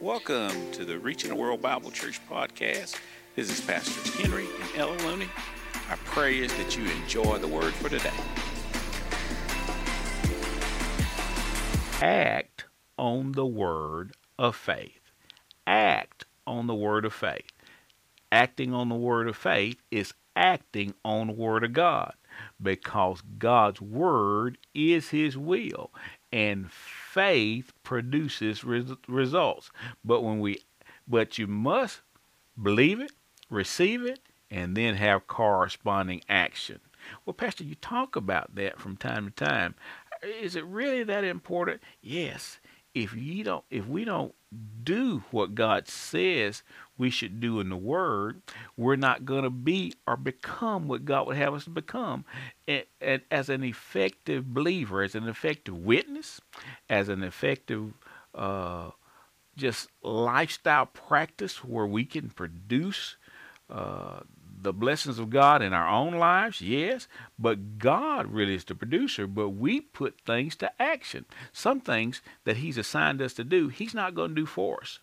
Welcome to the Reaching the World Bible Church podcast. This is Pastors Henry and Ella Looney. Our prayer is that you enjoy the word for today. Act on the word of faith. Act on the word of faith. Acting on the word of faith is acting on the word of God because God's word is his will and faith produces res- results. But when we but you must believe it, receive it, and then have corresponding action. Well, Pastor, you talk about that from time to time. Is it really that important? Yes. If you don't if we don't do what God says we should do in the Word, we're not going to be or become what God would have us to become. And, and as an effective believer, as an effective witness, as an effective uh, just lifestyle practice where we can produce uh, the blessings of God in our own lives, yes, but God really is the producer, but we put things to action. Some things that He's assigned us to do, He's not going to do for us.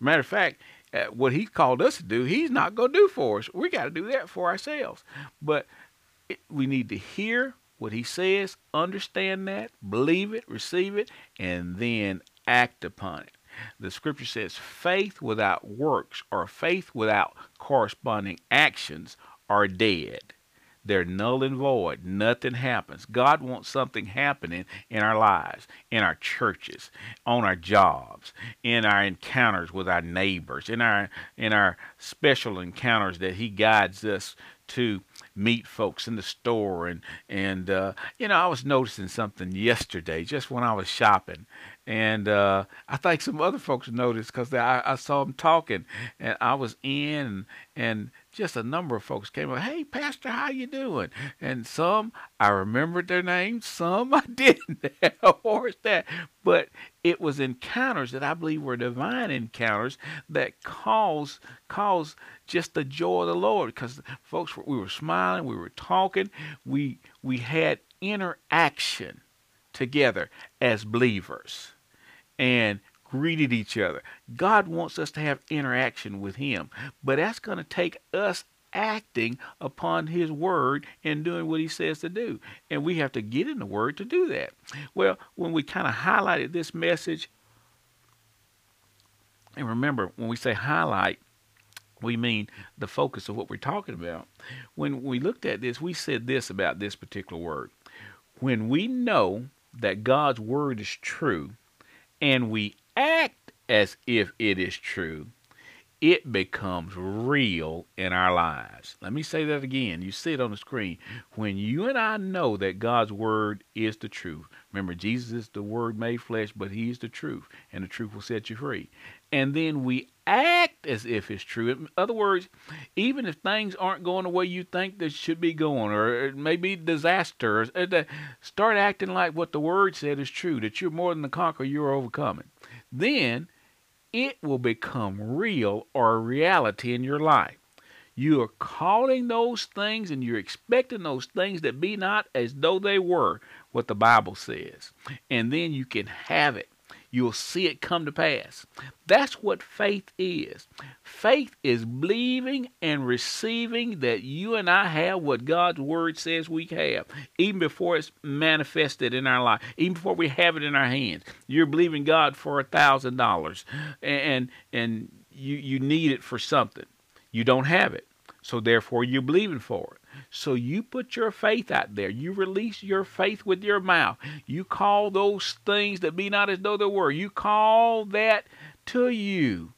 Matter of fact, uh, what He's called us to do, He's not going to do for us. We got to do that for ourselves. But we need to hear what He says, understand that, believe it, receive it, and then act upon it. The scripture says faith without works or faith without corresponding actions are dead. They're null and void. Nothing happens. God wants something happening in our lives, in our churches, on our jobs, in our encounters with our neighbors, in our in our special encounters that He guides us to meet folks in the store and and uh, you know I was noticing something yesterday just when I was shopping and uh, I think some other folks noticed because I, I saw them talking and I was in and, just a number of folks came up hey pastor how you doing? And some I remembered their names some I didn't or that but it was encounters that I believe were divine encounters that caused caused just the joy of the Lord because folks we were smiling, we were talking, we we had interaction together as believers and greeted each other. God wants us to have interaction with him, but that's going to take us acting upon his word and doing what he says to do. And we have to get in the word to do that. Well, when we kind of highlighted this message, and remember, when we say highlight, we mean the focus of what we're talking about. When we looked at this, we said this about this particular word. When we know that God's word is true and we act as if it is true, it becomes real in our lives. Let me say that again. You see it on the screen. When you and I know that God's word is the truth, remember, Jesus is the word made flesh, but he is the truth, and the truth will set you free. And then we act as if it's true. In other words, even if things aren't going the way you think they should be going, or it may be disaster, uh, start acting like what the word said is true, that you're more than the conqueror, you're overcoming. Then it will become real or reality in your life. You are calling those things and you're expecting those things that be not as though they were, what the Bible says. And then you can have it you'll see it come to pass. That's what faith is. Faith is believing and receiving that you and I have what God's word says we have, even before it's manifested in our life, even before we have it in our hands. You're believing God for a thousand dollars, and and you you need it for something. You don't have it, so therefore you're believing for it. So you put your faith out there. You release your faith with your mouth. You call those things that be not as though they were. You call that to you.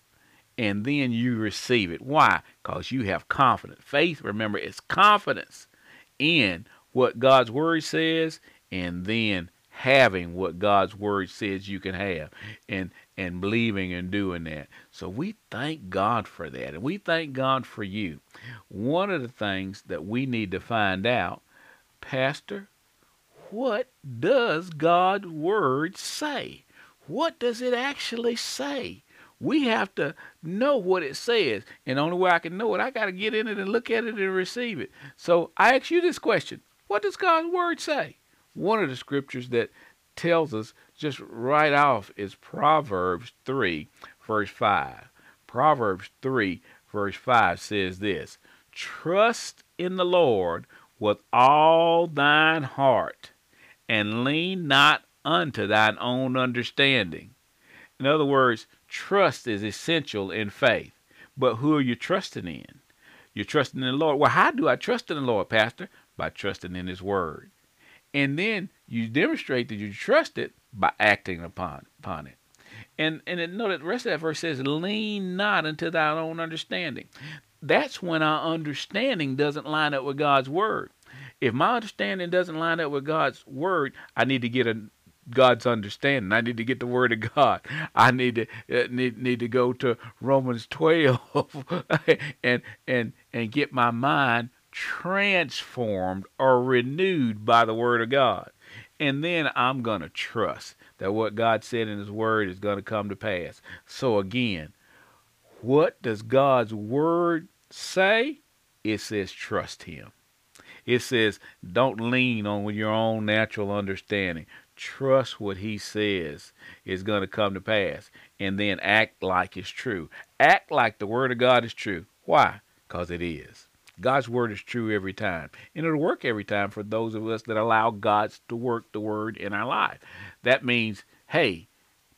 And then you receive it. Why? Because you have confidence. Faith, remember, is confidence in what God's word says and then having what God's word says you can have and and believing and doing that. So we thank God for that and we thank God for you. One of the things that we need to find out, pastor, what does God's word say? What does it actually say? We have to know what it says. And the only way I can know it, I got to get in it and look at it and receive it. So I ask you this question What does God's word say? One of the scriptures that tells us just right off is Proverbs 3 verse 5. Proverbs 3, verse 5 says this Trust in the Lord with all thine heart, and lean not unto thine own understanding. In other words, trust is essential in faith. But who are you trusting in? You're trusting in the Lord. Well, how do I trust in the Lord, Pastor? By trusting in His Word. And then you demonstrate that you trust it by acting upon, upon it. And and it, note that the rest of that verse says, "Lean not unto thy own understanding." That's when our understanding doesn't line up with God's word. If my understanding doesn't line up with God's word, I need to get a God's understanding. I need to get the Word of God. I need to uh, need need to go to Romans twelve and and and get my mind transformed or renewed by the Word of God. And then I'm gonna trust that what God said in His Word is gonna come to pass. So again, what does God's Word say? It says trust Him. It says, don't lean on your own natural understanding trust what he says is going to come to pass and then act like it's true. Act like the word of God is true. Why? Because it is. God's word is true every time. And it'll work every time for those of us that allow God to work the word in our life. That means, hey,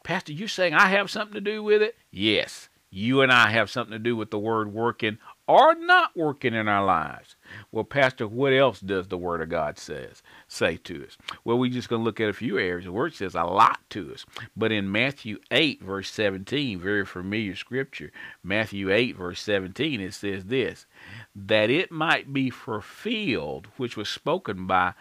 Pastor, you're saying I have something to do with it? Yes. You and I have something to do with the word working or not working in our lives. Well, Pastor, what else does the Word of God says say to us? Well, we're just going to look at a few areas. The Word says a lot to us. But in Matthew 8, verse 17, very familiar scripture, Matthew 8, verse 17, it says this, that it might be fulfilled, which was spoken by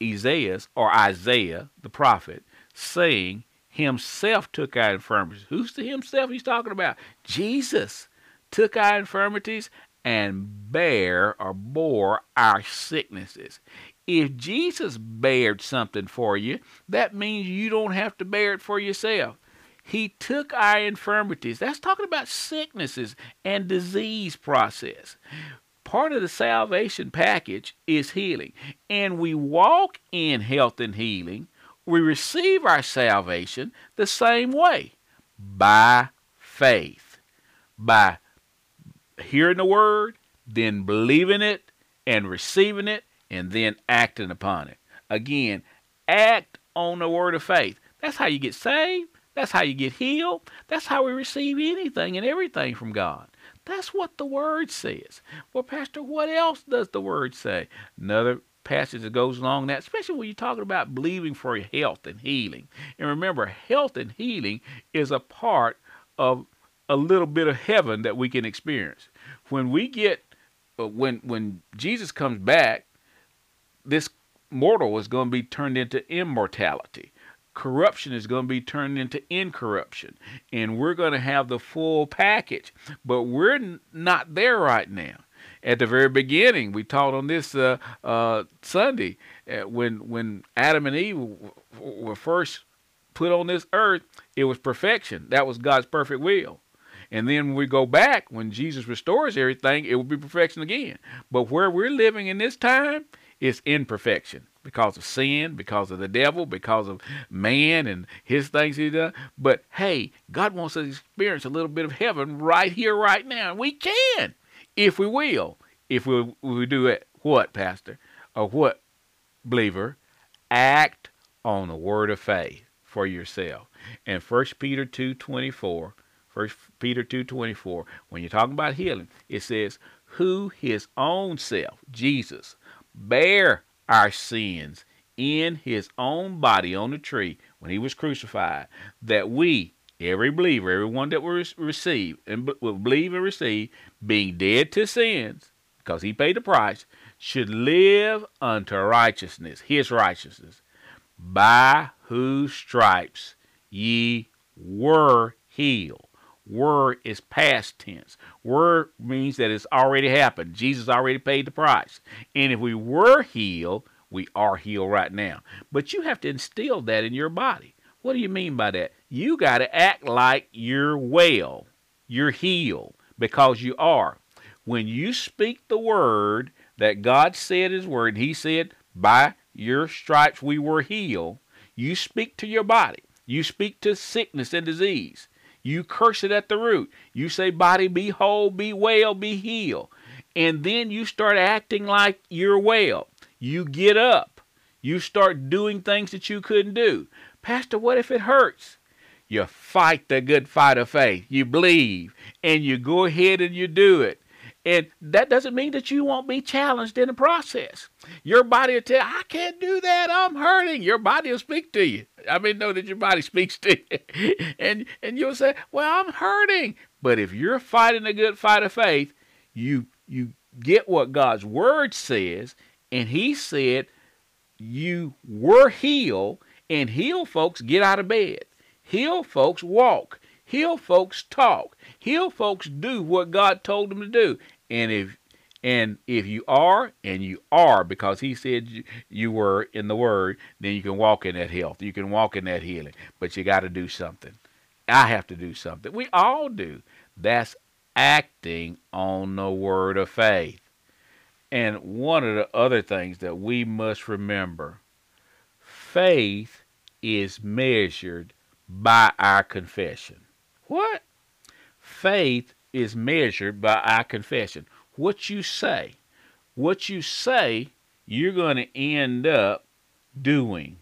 Isaiah, or Isaiah, the prophet, saying, Himself took our infirmities. Who's the Himself he's talking about? Jesus took our infirmities and bear or bore our sicknesses. If Jesus bared something for you, that means you don't have to bear it for yourself. He took our infirmities. That's talking about sicknesses and disease process. Part of the salvation package is healing. And we walk in health and healing. We receive our salvation the same way by faith, by hearing the word, then believing it and receiving it, and then acting upon it. Again, act on the word of faith. That's how you get saved. That's how you get healed. That's how we receive anything and everything from God. That's what the word says. Well, Pastor, what else does the word say? Another passage that goes along that, especially when you're talking about believing for health and healing. And remember, health and healing is a part of a little bit of heaven that we can experience. When we get uh, when when Jesus comes back, this mortal is going to be turned into immortality. Corruption is going to be turned into incorruption, and we're going to have the full package. But we're n- not there right now. At the very beginning, we taught on this uh, uh, Sunday uh, when when Adam and Eve were first put on this earth. It was perfection. That was God's perfect will. And then when we go back, when Jesus restores everything, it will be perfection again. But where we're living in this time is imperfection because of sin, because of the devil, because of man and his things he does. But hey, God wants us to experience a little bit of heaven right here, right now. And we can, if we will. If we, we do it, what, Pastor? Or what, believer? Act on the word of faith for yourself. And First Peter 2.24 First Peter 2:24. When you're talking about healing, it says, "Who his own self, Jesus, bare our sins in his own body on the tree when he was crucified, that we, every believer, everyone that will receive and will believe and receive, being dead to sins, because he paid the price, should live unto righteousness, his righteousness, by whose stripes ye were healed. Were is past tense. Were means that it's already happened. Jesus already paid the price. And if we were healed, we are healed right now. But you have to instill that in your body. What do you mean by that? You got to act like you're well. You're healed because you are. When you speak the word that God said his word, he said, by your stripes we were healed, you speak to your body. You speak to sickness and disease. You curse it at the root. You say, Body, be whole, be well, be healed. And then you start acting like you're well. You get up. You start doing things that you couldn't do. Pastor, what if it hurts? You fight the good fight of faith. You believe and you go ahead and you do it. And that doesn't mean that you won't be challenged in the process. Your body will tell, I can't do that. I'm hurting. Your body will speak to you. I mean, know that your body speaks to you. and and you'll say, Well, I'm hurting. But if you're fighting a good fight of faith, you you get what God's word says, and he said you were healed, and healed folks get out of bed. Healed folks walk. Healed folks talk. Healed folks do what God told them to do. And if and if you are, and you are, because he said you, you were in the word, then you can walk in that health. You can walk in that healing. But you got to do something. I have to do something. We all do. That's acting on the word of faith. And one of the other things that we must remember faith is measured by our confession. What? Faith is measured by our confession. What you say, what you say, you're going to end up doing.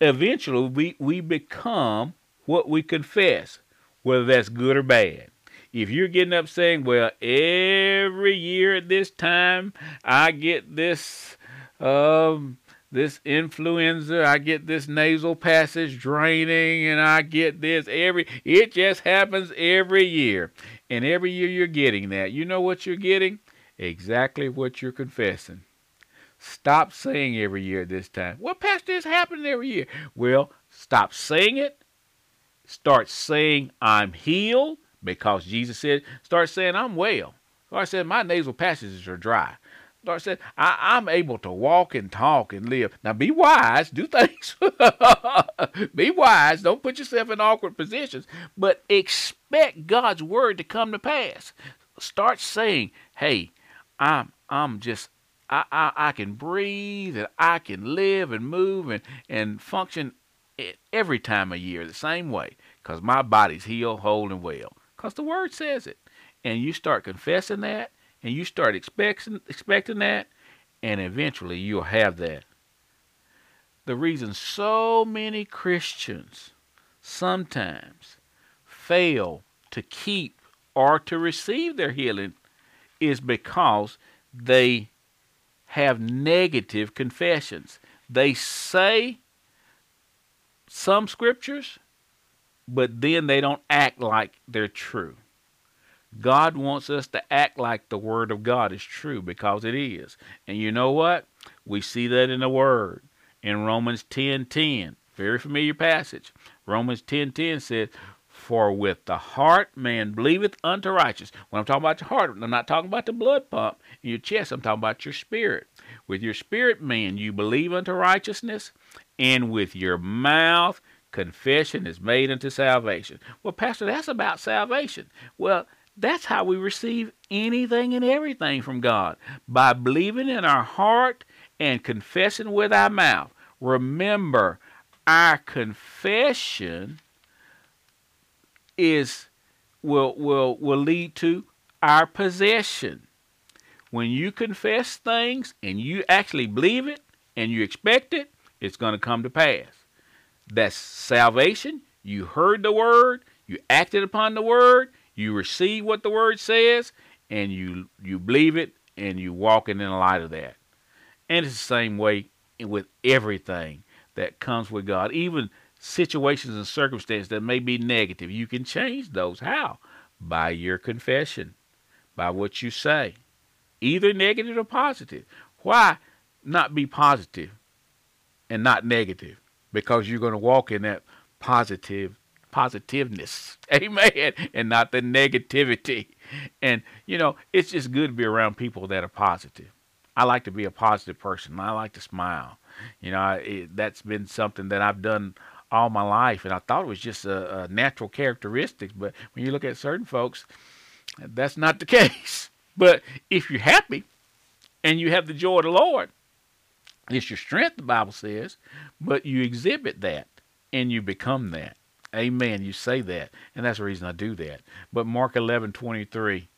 Eventually, we, we become what we confess, whether that's good or bad. If you're getting up saying, well, every year at this time, I get this um, this influenza, I get this nasal passage draining, and I get this every, it just happens every year. And every year you're getting that. You know what you're getting? Exactly what you're confessing. Stop saying every year this time. Well, Pastor, it's happening every year. Well, stop saying it. Start saying, I'm healed, because Jesus said, start saying, I'm well. Start saying, my nasal passages are dry. Lord said, I, am able to walk and talk and live. Now be wise, do things. be wise. Don't put yourself in awkward positions, but expect God's word to come to pass. Start saying, Hey, I'm I'm just I, I, I can breathe and I can live and move and, and function every time of year the same way because my body's healed, whole, and well because the word says it. And you start confessing that and you start expecting expecting that, and eventually you'll have that. The reason so many Christians sometimes fail to keep or to receive their healing is because they have negative confessions. They say some scriptures, but then they don't act like they're true. God wants us to act like the Word of God is true because it is. And you know what? We see that in the Word. In Romans 10 10, very familiar passage. Romans 10 10 says, For with the heart man believeth unto righteousness. When I'm talking about your heart, I'm not talking about the blood pump in your chest, I'm talking about your spirit. With your spirit man, you believe unto righteousness, and with your mouth, confession is made unto salvation. Well, Pastor, that's about salvation. Well, that's how we receive anything and everything from God by believing in our heart and confessing with our mouth. Remember, our confession is will will will lead to our possession. When you confess things and you actually believe it and you expect it, it's going to come to pass. That's salvation. You heard the word, you acted upon the word, you receive what the word says, and you you believe it, and you walk in the light of that. And it's the same way with everything that comes with God, even situations and circumstances that may be negative. You can change those. How? By your confession, by what you say, either negative or positive. Why not be positive and not negative? Because you're going to walk in that positive positiveness. Amen. And not the negativity. And, you know, it's just good to be around people that are positive. I like to be a positive person. I like to smile. You know, it, that's been something that I've done all my life, and I thought it was just a, a natural characteristic. But when you look at certain folks, that's not the case. But if you're happy and you have the joy of the Lord, it's your strength, the Bible says, but you exhibit that and you become that. Amen. You say that, and that's the reason I do that. But Mark 11, 23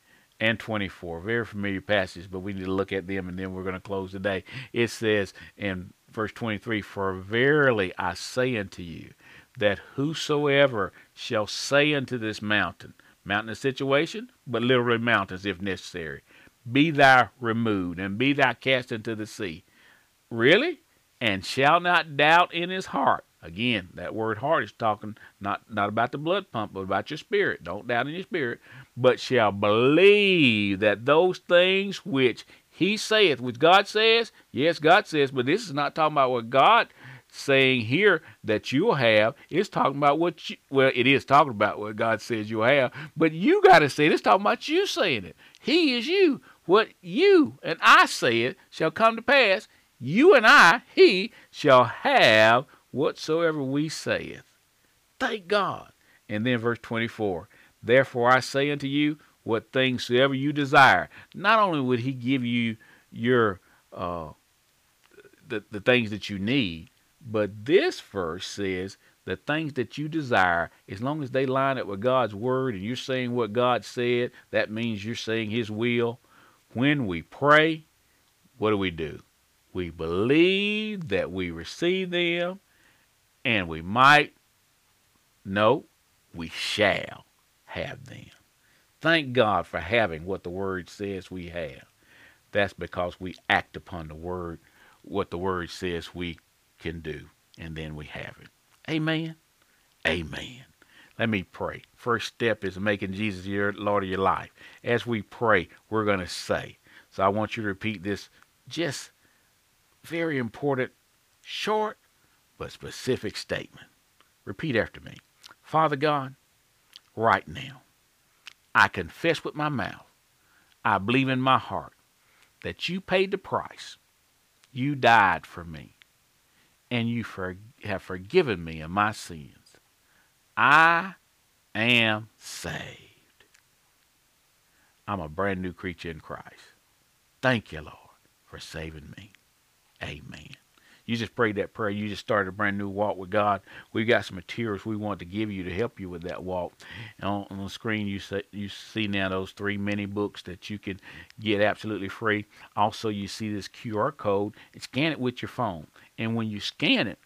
and 24, very familiar passages, but we need to look at them, and then we're going to close today. It says in verse 23, For verily I say unto you, that whosoever shall say unto this mountain, mountain situation, but literally mountains if necessary, be thou removed, and be thou cast into the sea. Really? And shall not doubt in his heart, Again, that word heart is talking not, not about the blood pump, but about your spirit. Don't doubt in your spirit, but shall believe that those things which he saith, which God says, yes, God says, but this is not talking about what God saying here that you'll have. It's talking about what you, well, it is talking about what God says you'll have, but you got to say it. It's talking about you saying it. He is you. What you and I say it shall come to pass. You and I, he, shall have whatsoever we saith. Thank God. And then verse 24 Therefore I say unto you, what things soever you desire. Not only would he give you your uh, the, the things that you need, but this verse says the things that you desire, as long as they line up with God's word and you're saying what God said, that means you're saying his will. When we pray, what do we do? We believe that we receive them and we might, no, we shall have them. Thank God for having what the Word says we have. That's because we act upon the Word, what the Word says we can do, and then we have it. Amen. Amen. Let me pray. First step is making Jesus your Lord of your life. As we pray, we're going to say. So I want you to repeat this just very important, short, but specific statement. Repeat after me. Father God, right now, I confess with my mouth, I believe in my heart that you paid the price. You died for me, and you for, have forgiven me of my sins. I am saved. I'm a brand new creature in Christ. Thank you, Lord, for saving me. Amen you just prayed that prayer. You just started a brand new walk with God. We've got some materials we want to give you to help you with that walk. On, on, the screen, you see, you see now those three mini books that you can get absolutely free. Also, you see this QR code. Scan it with your phone, and when you scan it,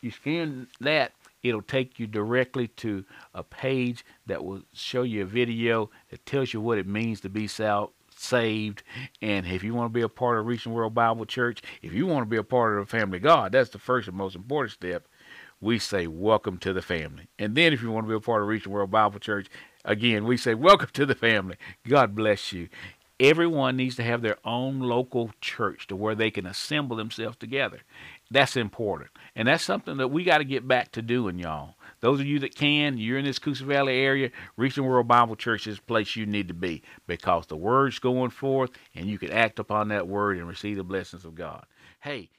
you scan that it'll take you directly to a page that will show you a video that tells you what it means to be sal- saved. And if you want to be a part of Reaching World Bible Church, if you want to be a part of the family of God, that's the first and most important step. We say, Welcome to the family. And then if you want to be a part of Reaching World Bible Church, again, we say, Welcome to the family. God bless you. Everyone needs to have their own local church to where they can assemble themselves together. That's important. And that's something that we got to get back to doing, y'all. Those of you that can, you're in this Coosa Valley area, Reaching World Bible Church is the place you need to be because the word's going forth and you can act upon that word and receive the blessings of God. Hey,